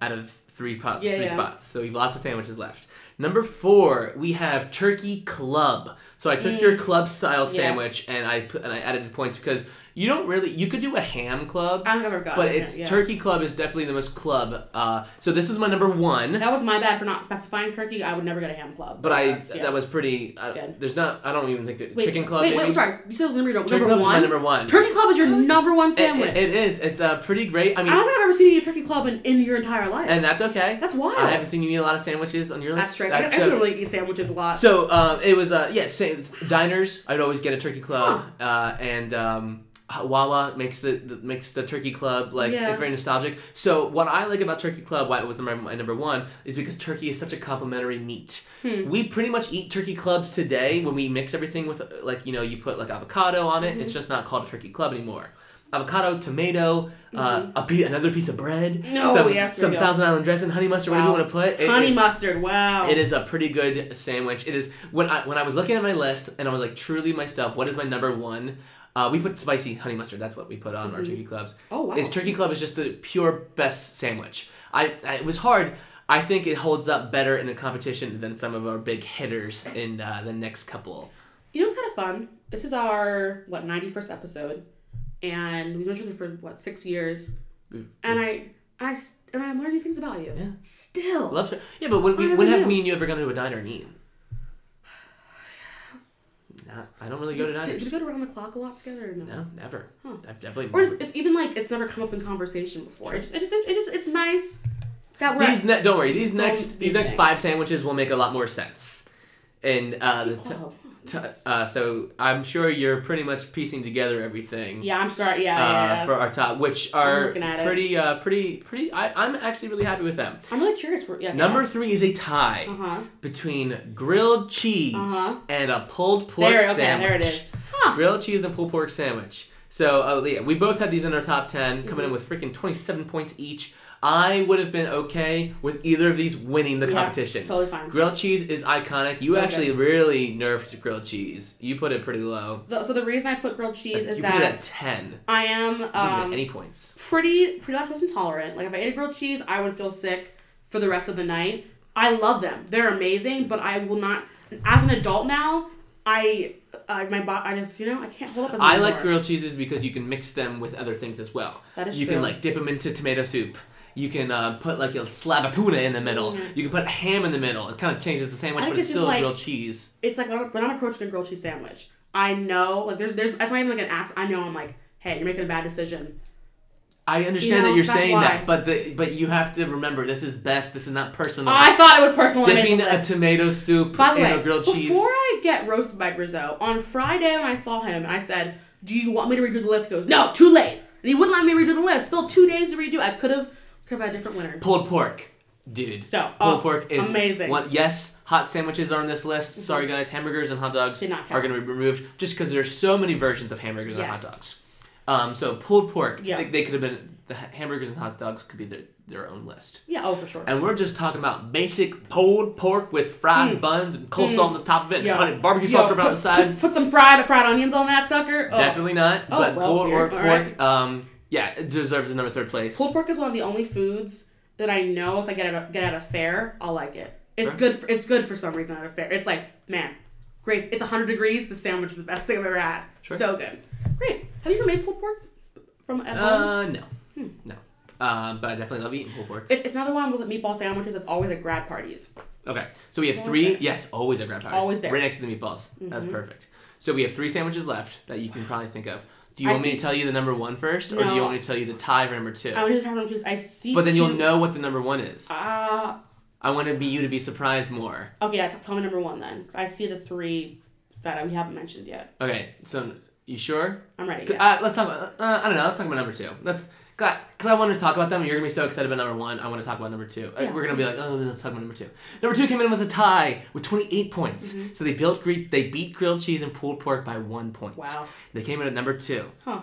out of three po- Yeah, three yeah. spots. So we have lots of sandwiches left. Number four, we have turkey club. So I took your club style Mm. Yeah. sandwich and I put and I added points because you don't really you could do a ham club, I've never gotten but it, it's yeah. turkey club is definitely the most club. Uh, so this is my number one. That was my bad for not specifying turkey. I would never get a ham club. But I that's- yeah. that was pretty. I, good. there's not. I don't even think that Wait, chicken club. Wait, maybe? wait, I'm sorry. You said it was number, number Turkey club is one. my number one. Turkey club is your number one sandwich. it- it is. It's uh, pretty great. I I mean, don't think I've ever seen you eat a turkey club in, in your entire life. and that's okay. That's wild. I haven't seen you eat a lot of sandwiches on your list. That's straight. That's, I, I uh, don't really eat sandwiches a lot. So uh, it was uh, yeah, same diners. I'd always get a turkey club, uh, and um, Wawa makes the, the makes the turkey club like Yeah. it's very nostalgic. So what I like about turkey club, why it was my, my number one, is because turkey is such a complimentary meat. Hmm. We pretty much eat turkey clubs today when we mix everything with uh, like you know you put like avocado on it. Mm-hmm. It's just not called a turkey club anymore. Avocado, tomato, uh, a pe- another piece of bread, Mm-hmm. No, some, some go. Thousand Island dressing, honey mustard, whatever you Wow. want to put. It Honey is- mustard. Wow. it is a pretty good sandwich. It is when I when I was looking at my list and I was like truly myself, what is my number one? Uh, we put spicy honey mustard. That's what we put on our turkey clubs. Oh, wow. Is turkey club is just the pure best sandwich. I, I it was hard. I think it holds up better in a competition than some of our big hitters in uh, the next couple. You know it's kind of fun? This is our what ninety first episode, and we've known each other for what six years, and I. I and I'm learning things about you. Yeah. Still. Love to, yeah, but when we, when have knew. me and you ever gone to a diner and eaten? Not, I don't really go to Did, diners. did you go to around the clock a lot together? Or no. No, never. Huh. I've definitely. Or it's, it's even like it's never come up in conversation before. It just, it just, it just, it's nice that we're. These ne- don't worry. These Don't next these next things. five sandwiches will make a lot more sense. And uh, the t- t- uh, so I'm sure you're pretty much piecing together everything. yeah, I'm sorry. Yeah, Uh, yeah, yeah. for our top, which are looking at it. pretty, uh, pretty, pretty. I, I'm actually really happy with them. I'm really curious. Where, yeah, Number three is a tie Uh huh. between grilled cheese Uh-huh. and a pulled pork There, okay, sandwich. there it is. Huh. Grilled cheese and pulled pork sandwich. So uh, yeah, we both had these in our top 10 coming Mm-hmm. in with freaking 27 points each. I would have been okay with either of these winning the Yeah, competition. totally fine. Grilled cheese is iconic. You So actually good. really nerfed grilled cheese. You put it pretty low. The- so the reason I put grilled cheese is you put it at that 10. I am um, any points. pretty pretty lactose intolerant. Like if I ate a grilled cheese, I would feel sick for the rest of the night. I love them. They're amazing, but I will not. As an adult now, I uh, my bo- I just you know I can't hold up. As I like grilled cheeses because you can mix them with other things as well. That is you true. can like dip them into tomato soup. You can uh, put like a slab of tuna in the middle. You can put ham in the middle. It kind of changes the sandwich, but it's still a like- grilled cheese. It's like when I'm, approaching a grilled cheese sandwich, I know like there's there's that's not even like an act. I know I'm like, hey, you're making a bad decision. I understand know, that you're saying why. that, but the but you have to remember this is best. This is not personal. I thought it was personal. Dipping a tomato soup By the in way, a grilled before cheese. I get roasted by Rizzo, on Friday when I saw him, I said, Do you want me to redo the list? He goes, No, too late. And he wouldn't let me redo the list. Still two days to redo. I could have could have had a different winner. Pulled pork, dude. So, pulled oh, pork is amazing. One, yes, hot sandwiches are on this list. Sorry guys, hamburgers and hot dogs are going to be removed just because there's so many versions of hamburgers and hot Yes. dogs. Um, so pulled pork, Yeah. they, they could have been the hamburgers and hot dogs could be their, their own list. Yeah, oh for sure. And we're just talking about basic pulled pork with fried buns and coleslaw on the top of it, and barbecue sauce. Yo, around put, the sides. Put, put some fried fried onions on that sucker. Oh. Definitely not. Oh, but well, pulled pork, right. pork, um, yeah, it deserves another third place. Pulled pork is one of the only foods that I know if I get at a, get at a fair, I'll like it. It's good. For, it's good for some reason at a fair. It's like man, great. It's hundred degrees. The sandwich is the best thing I've ever had. Sure. So good. Great. Have you ever made pulled pork from at home? Uh, no, no. Um, but I definitely love eating pulled pork. It, it's another one with meatball sandwiches that's always at grad parties. Okay, so we have Always three. there. Yes, always at parties. Always there. Mm-hmm. Right next to the meatballs. That's perfect. So we have three sandwiches left that you can probably think of. Do you I want me to tell you the number one first, or do you want me to tell you the tie for number two? I want to have them choose. I see. but then you'll know what the number one is. Ah. I want to be you to be surprised more. okay. Yeah, tell me number one then. I see the three that we haven't mentioned yet. Okay, so you sure? I'm ready. Yeah. Uh, let's talk about. Uh, I don't know. Let's talk about number two. Let's. Because I want to talk about them. and You're gonna be so excited about number one. I want to talk about number two. Uh, Yeah. We're gonna be like, oh, let's talk about number two. Number two came in with a tie with 28 points. Mm-hmm. So they built they beat grilled cheese and pulled pork by one point. Wow. They came in at number two. Huh.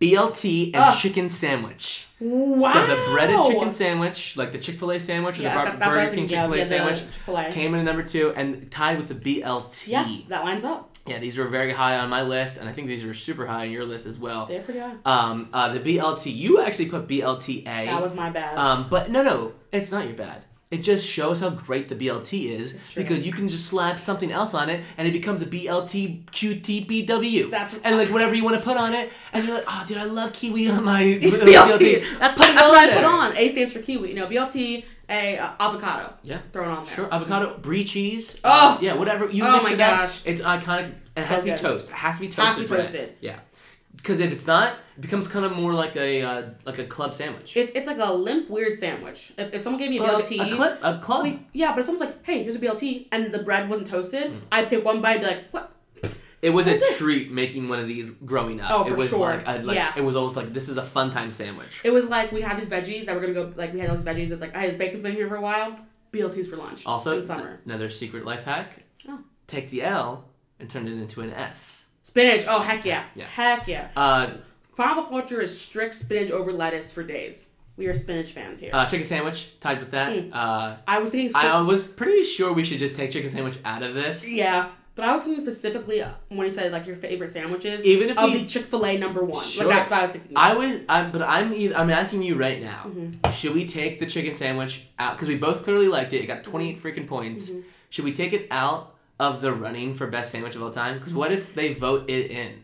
BLT and Ugh. chicken sandwich. Wow. So the breaded chicken sandwich, like the Chick Fil A sandwich or Yeah, the Bar- that- that's what I Burger King Chick Fil A sandwich, Chick-fil-A. came in at number two and tied with the BLT. Yeah, that lines up. Yeah, these were very high on my list, and I think these were super high on your list as well. They're pretty high. Um, uh, the BLT, you actually put BLTA. That was my bad. Um, but no, no, it's not your bad. It just shows how great the BLT is because you can just slap something else on it and it becomes a BLT QTBW. That's what- and like whatever you want to put on it, and you're like, oh, dude, I love kiwi on my BLT. That's, Put that's what I put on. A stands for kiwi. You know, BLT, A uh, avocado. Yeah. Thrown on there. Sure, avocado, brie cheese. Oh! uh, yeah, whatever you Oh mix it up, gosh. It's iconic. It So has to be good. toast. It has to be toasted. Has to be bread. toasted. Yeah, because if it's not, becomes kind of more like a uh, like a club sandwich. It's it's like a limp weird sandwich. If, if someone gave me a Well, like BLT, a clip, a club. yeah, but if someone's like, "Hey, here's a BLT," and the bread wasn't toasted, Mm. I'd take one bite and be like, "What?" It was What a treat making one of these growing up. Oh, it for was sure. like, I, like Yeah. it was almost like this is a fun time sandwich. It was like we had these veggies that we were gonna go like we had those veggies. It's like, "Hey, this bacon's been here for a while." BLTs for lunch. Also, in summer. another secret life hack: Oh. take the L and turn it into an S. Spinach. Oh heck yeah. Yeah. Heck yeah. Uh, Pineapple culture is strict spinach over lettuce for days. We are spinach fans here. uh, chicken sandwich tied with that. Mm. Uh, I was thinking. I was pretty sure we should just take chicken sandwich out of this. Yeah, but I was thinking specifically uh, when you said like your favorite sandwiches. Even if of we- the Chick Fil A number one, Sure. like that's what I was thinking. I was, I'm, but I'm, I'm asking you right now. Mm-hmm. Should we take the chicken sandwich out? Because we both clearly liked it. It got 28 Mm-hmm. freaking points. Should we take it out of the running for best sandwich of all time? Because what if they vote it in?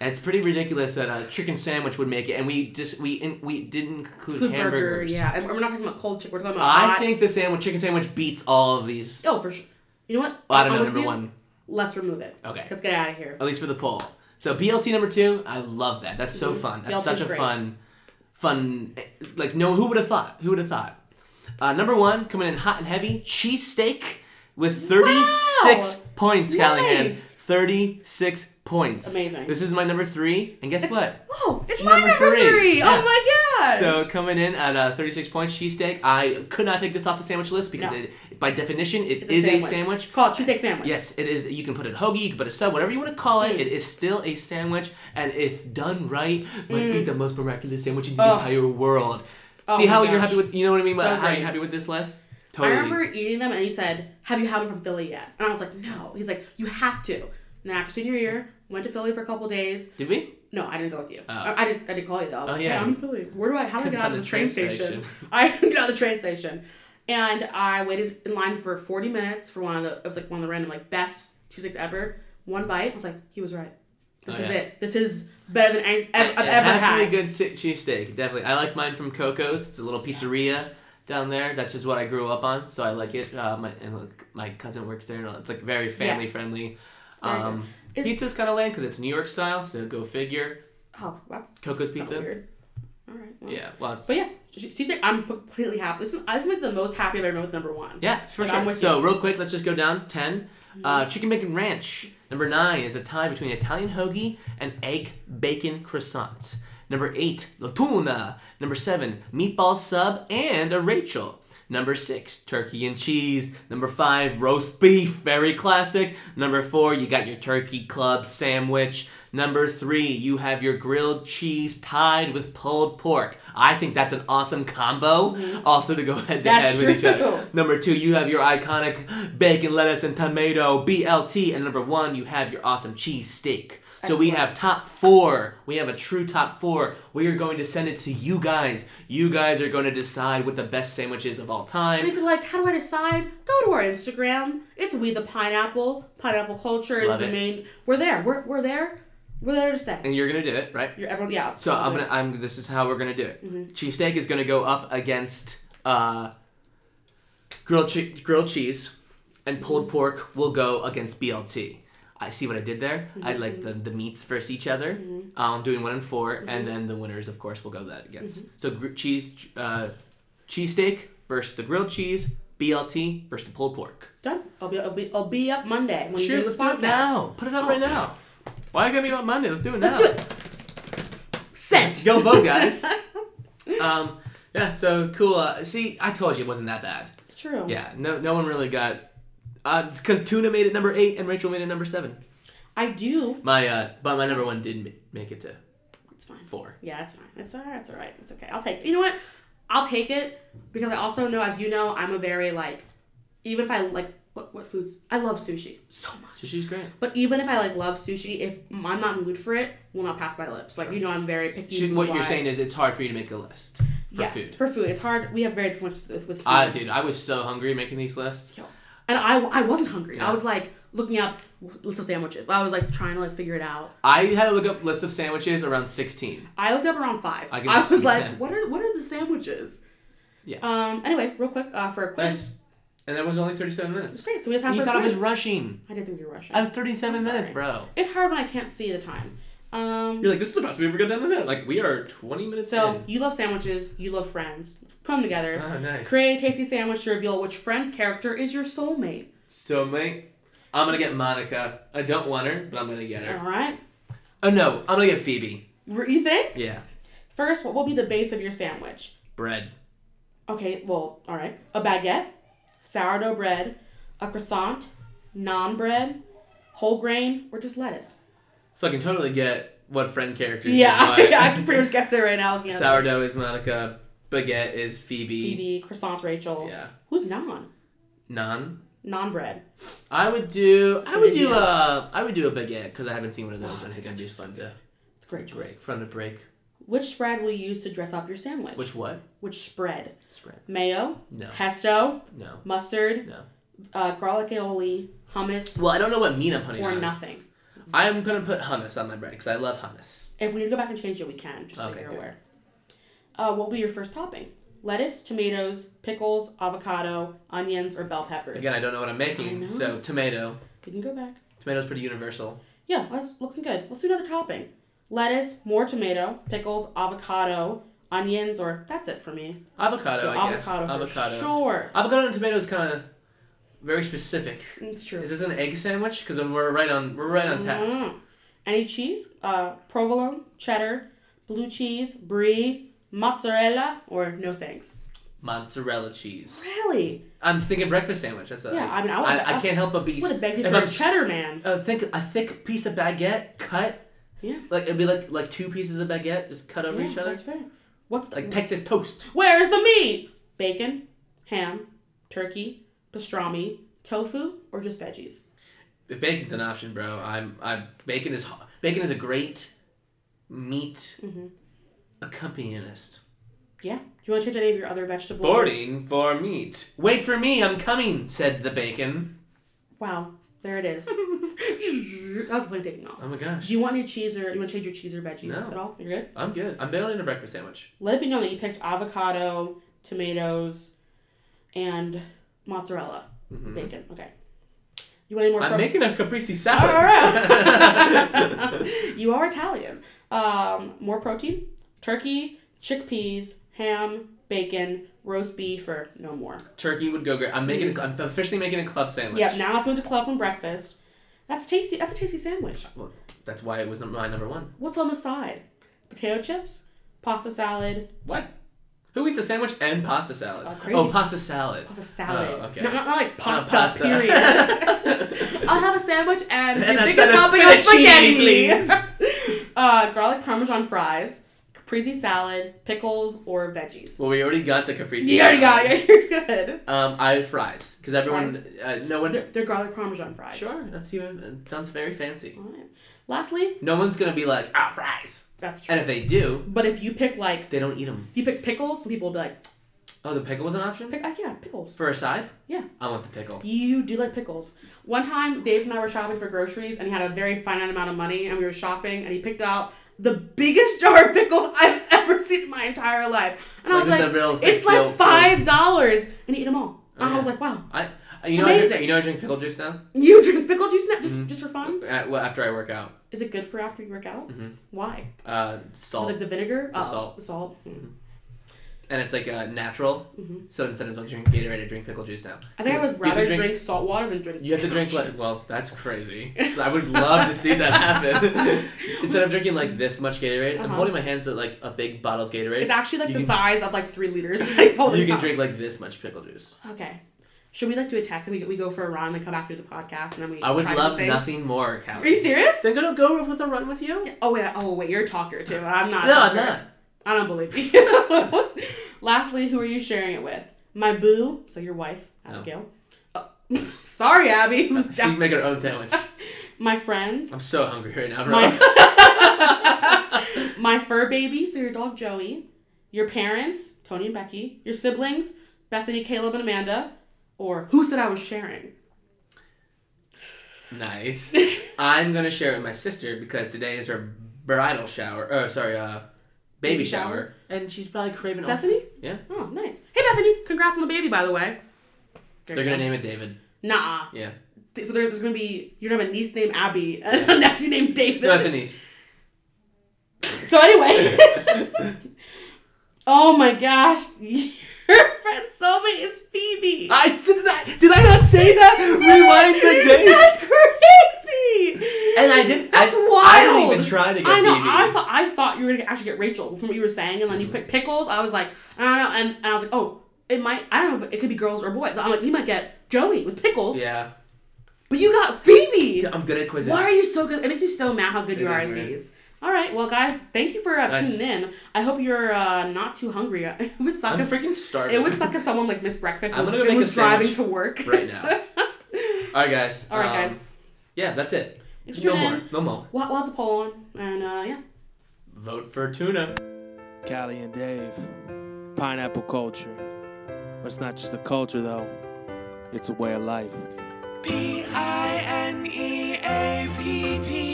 It's pretty ridiculous that a chicken sandwich would make it, and we just we in, we didn't include Food hamburgers. Burger, yeah, and we're not talking about cold chicken. We're talking about. I hot. think the sandwich chicken sandwich beats all of these. Oh, for sure. You know what? Well, I don't I'm know. Number you. one. Let's remove it. Okay. Let's get out of here. At least for the poll. So BLT number two, I love that. That's so mm-hmm. fun. That's BLT's such a great. fun, fun. Like no, who would have thought? Who would have thought? Uh, number one coming in hot and heavy, cheesesteak with 36 wow. points, nice. Callahan. 36 points. Amazing. This is my number three, and guess it's, what? Oh, it's number my number three. three. Oh yeah. Oh my god. So coming in at uh, 36 points, cheesesteak. I could not take this off the sandwich list because no. it, by definition, it it's is a sandwich. a sandwich. Call it cheesesteak sandwich. Yes, it is. You can put it hoagie, you can put it sub, whatever you want to call it. Mm. It is still a sandwich, and if done right, might mm. be the most miraculous sandwich in the oh. entire world. Oh See how gosh. you're happy with you know what I mean? So how are you happy with this list? I remember eating them, and you said, "Have you had them from Philly yet?" And I was like, "No." He's like, "You have to." And then after senior year, Went to Philly for a couple days. Did we? No, I didn't go with you. Oh. I, I didn't. I didn't call you though. I was Oh, like, yeah. hey, I'm in Philly. Where do I? How do I get out of the the train, train station? station. I get out of the train station, and I waited in line for 40 minutes for one of the. It was like one of the random like best cheesesteaks ever. One bite I was like, he was right. This Oh, is yeah. it. This is better than any, I've, It- I've it ever has had. to be a good cheesesteak. Definitely. I like mine from Coco's. It's a little pizzeria down there. That's just what I grew up on, so I like it. Uh, my and look, my cousin works there. and It's like very family Yes. friendly. Um, Is- pizza's kind of lame because it's New York style, so go figure. Oh, that's Coco's pizza. weird. All right. well. Yeah, well, But yeah, she's like, I'm completely happy. This is this is the most happy I've ever been with number one. Yeah, for Like, sure. So you. real quick, let's just go down. 10 uh, chicken bacon ranch. Number nine is a tie between Italian hoagie and egg bacon croissant. Number eight, la tuna. Number seven, meatball sub and a Rachel. Number six, turkey and cheese. Number five, roast beef, very classic. Number four, you got your turkey club sandwich. Number three, you have your grilled cheese tied with pulled pork. I think that's an awesome combo. Mm-hmm. Also to go head to head with each other. Number two, you have your iconic bacon, lettuce, and tomato BLT. And number one, you have your awesome cheese steak. So we have top four. We have a true top four. We are going to send it to you guys. You guys are going to decide what the best sandwich is of all And if you're like, how do I decide? Go to our Instagram. It's We the Pineapple. Pineapple culture is Love the it. main. We're there. We're, we're there. We're there to stay. And you're gonna do it, right? You're everyone. Yeah. So I'm gonna. I'm. This is how we're gonna do it. Mm-hmm. Cheesesteak is gonna go up against uh, grilled che- grilled cheese, and Mm-hmm. pulled pork will go against BLT. I see what I did there. I Mm-hmm. like the, the meats versus each other. Um, doing one and 4 and then the winners, of course, will go that against. Mm-hmm. So gr- cheese, uh, cheesesteak versus the grilled cheese, BLT versus the pulled pork. Done. I'll be, I'll be, I'll be up Monday when Sure, you do let's do it now. Put it up right now. Why gotta be about Monday? Let's do it now. Let's do it. Sent. Go vote, guys. um, yeah, so cool. Uh, see, I told you it wasn't that bad. It's true. Yeah, no, no one really got. Because Tuna made it number eight and Rachel made it number seven. I do. My, uh, but my number one did ma- make it to It's fine. four. Yeah, it's fine. It's alright. It's alright. It's okay. I'll take. it. You know what? I'll take it because I also know, as you know, I'm a very like, even if I like what what foods I love sushi so much. Sushi's great. But even if I like love sushi, if I'm not in the mood for it, will not pass my lips. Like you know, I'm very picky. Should- what you're saying is it's hard for you to make a list for yes, food. for food. It's hard. We have very different with, with food. Uh, dude, I was so hungry making these lists. Yo. And I, I wasn't hungry. Yeah. I was like looking up lists of sandwiches. I was like trying to like figure it out. I had to look up lists of sandwiches around 16. I looked up around five. I I, was like, what are what are the sandwiches? Yeah. Um. Anyway, real quick, uh, for a quiz. Nice. And that was only 37 minutes. It's great. So we have time you for thought I was rushing. I didn't think you were rushing. I was 37 minutes, bro. It's hard when I can't see the time. Um. You're like, this is the best we've ever got done to that. Like, we are 20 minutes So in. you love sandwiches. You love friends. Let's put them together. Oh, nice. Create a tasty sandwich to reveal which friend's character is your soulmate. So, mate, I'm gonna get Monica. I don't want her, but I'm gonna get her. All right. Oh, no, I'm gonna get Phoebe. R- You think? Yeah. First, what will be the base of your sandwich? Bread. Okay, well, all right. A baguette, sourdough bread, a croissant, naan bread, whole grain, or just lettuce. So I can totally get what friend characters Yeah, want. I can pretty much guess it right now. this. Sourdough is Monica. Baguette is Phoebe. Phoebe, croissants, Rachel. Yeah. Who's naan? Naan. Naan bread. I would do. I would do a. I would do a baguette because I haven't seen one of those. I think I'd do to It's great break. choice. Fun to break. Which spread will you use to dress up your sandwich? Which what? Which spread? Spread. Mayo, No. pesto, No. mustard, No. uh, garlic aioli, hummus, Well, I don't know what meat I'm putting or on. nothing. I'm gonna put hummus on my bread because I love hummus. If we need to go back and change it, we can, just so Okay, you're good. aware. Uh, what will be your first topping? Lettuce, tomatoes, pickles, avocado, onions, or bell peppers. Again, I don't know what I'm making, so tomato. we can go back. Tomato's pretty universal. Yeah, that's looking good. Let's do another topping. Lettuce, more tomato, pickles, avocado, onions, or that's it for me. Avocado, So I guess. avocado, for Avocado. sure. Avocado and tomato is kind of very specific. It's true. Is this an egg sandwich? Because we're right on. We're right on task. Mm. Any cheese? Uh, provolone, cheddar, blue cheese, brie, mozzarella, or no thanks. Mozzarella cheese. Really? I'm thinking breakfast sandwich. That's a, Yeah, I mean, I would- I, can't help but be. Would have begged you for a I'm cheddar man. uh, think a thick piece of baguette cut. Yeah. Like it'd be like like two pieces of baguette just cut over yeah, each other. That's fair. What's Like Texas toast. Where's the meat? Bacon, ham, turkey, pastrami, tofu, or just veggies? if bacon's an option, bro, I'm I bacon is bacon is a great meat Mm-hmm. accompanist. Yeah. Do you want to change any of your other vegetables? Boarding for meat. Wait for me, I'm coming, said the bacon. Wow. There it is. that was the taking off. Oh my gosh. Do you want your cheese or you want to change your cheese or veggies No. at all? You're good. I'm good. I'm barely in a breakfast sandwich. Let me know that you picked avocado, tomatoes, and mozzarella bacon. Okay. You want any more? Mm-hmm. I'm pro- making a caprese salad. right. you are Italian. Um, more protein: turkey, chickpeas, ham, bacon, roast beef, or no more. Turkey would go great. I'm making. A, I'm officially making a club sandwich. Yep. Now I'm going to club from breakfast. That's tasty. That's a tasty sandwich. Well, that's why it was my number one. What's on the side? Potato chips, pasta salad, What? Who eats a sandwich and pasta salad? Uh. Oh, pasta salad. pasta salad. Oh, okay. Not, not, not like pasta. pasta. Period. I'll have a sandwich and, And a set of helping of fettuccine, spaghetti. uh, garlic parmesan fries, caprese salad, pickles, or veggies. Well, we already got the caprese. You already got it. You're good. Um, I had fries because everyone, uh, no one. They're, they're garlic parmesan fries. Sure, that's even. It sounds very fancy. Lastly, No one's gonna be like, ah, fries. that's true. And if they do, but if you pick like, they don't eat them. if you pick pickles, some people will be like, Oh, the pickle was an option pick, uh, yeah, pickles. for a side. Yeah. I want the pickle. You do like pickles. One time, Dave and I were shopping for groceries, and he had a very finite amount of money, and we were shopping, and he picked out the biggest jar of pickles I've ever seen in my entire life. And I was like, it's like five dollars, and he ate them all. And I was like, wow, I, you know, I just, you know, I drink pickle juice now. you drink pickle juice now just Mhm. just for fun? Uh, well, after I work out, Is it good for after you work out? Mhm. Why? uh, salt, like the vinegar? The Oh, salt. The salt. Mm. and it's like uh, natural. Mhm. So instead of like drinking Gatorade, I drink pickle juice now. I think I would You have to rather drink- drink, salt water than drink. You have to drink pickle like well, that's crazy. I would love to see that happen. Instead of drinking like this much Gatorade, I'm Uh-huh. holding my hands at like a big bottle of Gatorade. It's actually like You the can- size of like three liters. that he's holding you can up. drink like this much pickle juice. Okay. Should we like do a test and we, we go for a run and then come back to the podcast and then we I would try love things? nothing more, Are you serious? Then gonna go with a run with you? Yeah. Oh wait, oh wait, you're a talker too. I'm not. No, I'm not. I don't believe you. Lastly, who are you sharing it with? My boo, so your wife, Abigail. Oh, oh. sorry, Abby. It was She down- make her own sandwich. my friends. I'm so hungry right now, bro. My, my fur baby, so your dog Joey. Your parents, Tony and Becky. Your siblings, Bethany, Caleb, and Amanda. Or who said I was sharing? nice. I'm gonna share it with my sister because today is her bridal shower. Oh, sorry, uh, baby, Baby shower. shower? and she's probably craving. all- Bethany? Yeah. Oh, nice. Hey, Bethany. Congrats on the baby, by the way. There They're gonna go. name it David. Nah. Yeah. So there's gonna be you're gonna have a niece named Abby and a nephew named David. No, it's a niece. So anyway, oh my gosh, your friend soulmate is Phoebe. I did that. Did I not say that? Rewind the day. That's crazy. And I didn't. That's I, wild. I didn't even try to get I know. Phoebe. I thought I thought you were gonna actually get Rachel from what you were saying, and then you mm-hmm. picked pickles. I was like, I don't know, and, and I was like, oh, it might. I don't know if it could be girls or boys. I'm like, you might get Joey with pickles, yeah. but you got Phoebe. I'm good at quizzes. Why are you so good? It makes me so mad how good It you are is at weird. these. All right, well, guys, thank you for uh, Nice. tuning in. I hope you're uh, not too hungry. It would suck I'm if freaking starving. it would suck if someone like missed breakfast I'm and gonna was, make was a driving to work right now. All right, guys. All right, Um, guys. Yeah, that's it. It's no more. No more. We'll, we'll have the poll on, and uh, yeah. Vote for tuna. Callie and Dave. Pineapple culture. But it's not just a culture, though, it's a way of life. P I N E A P P L E.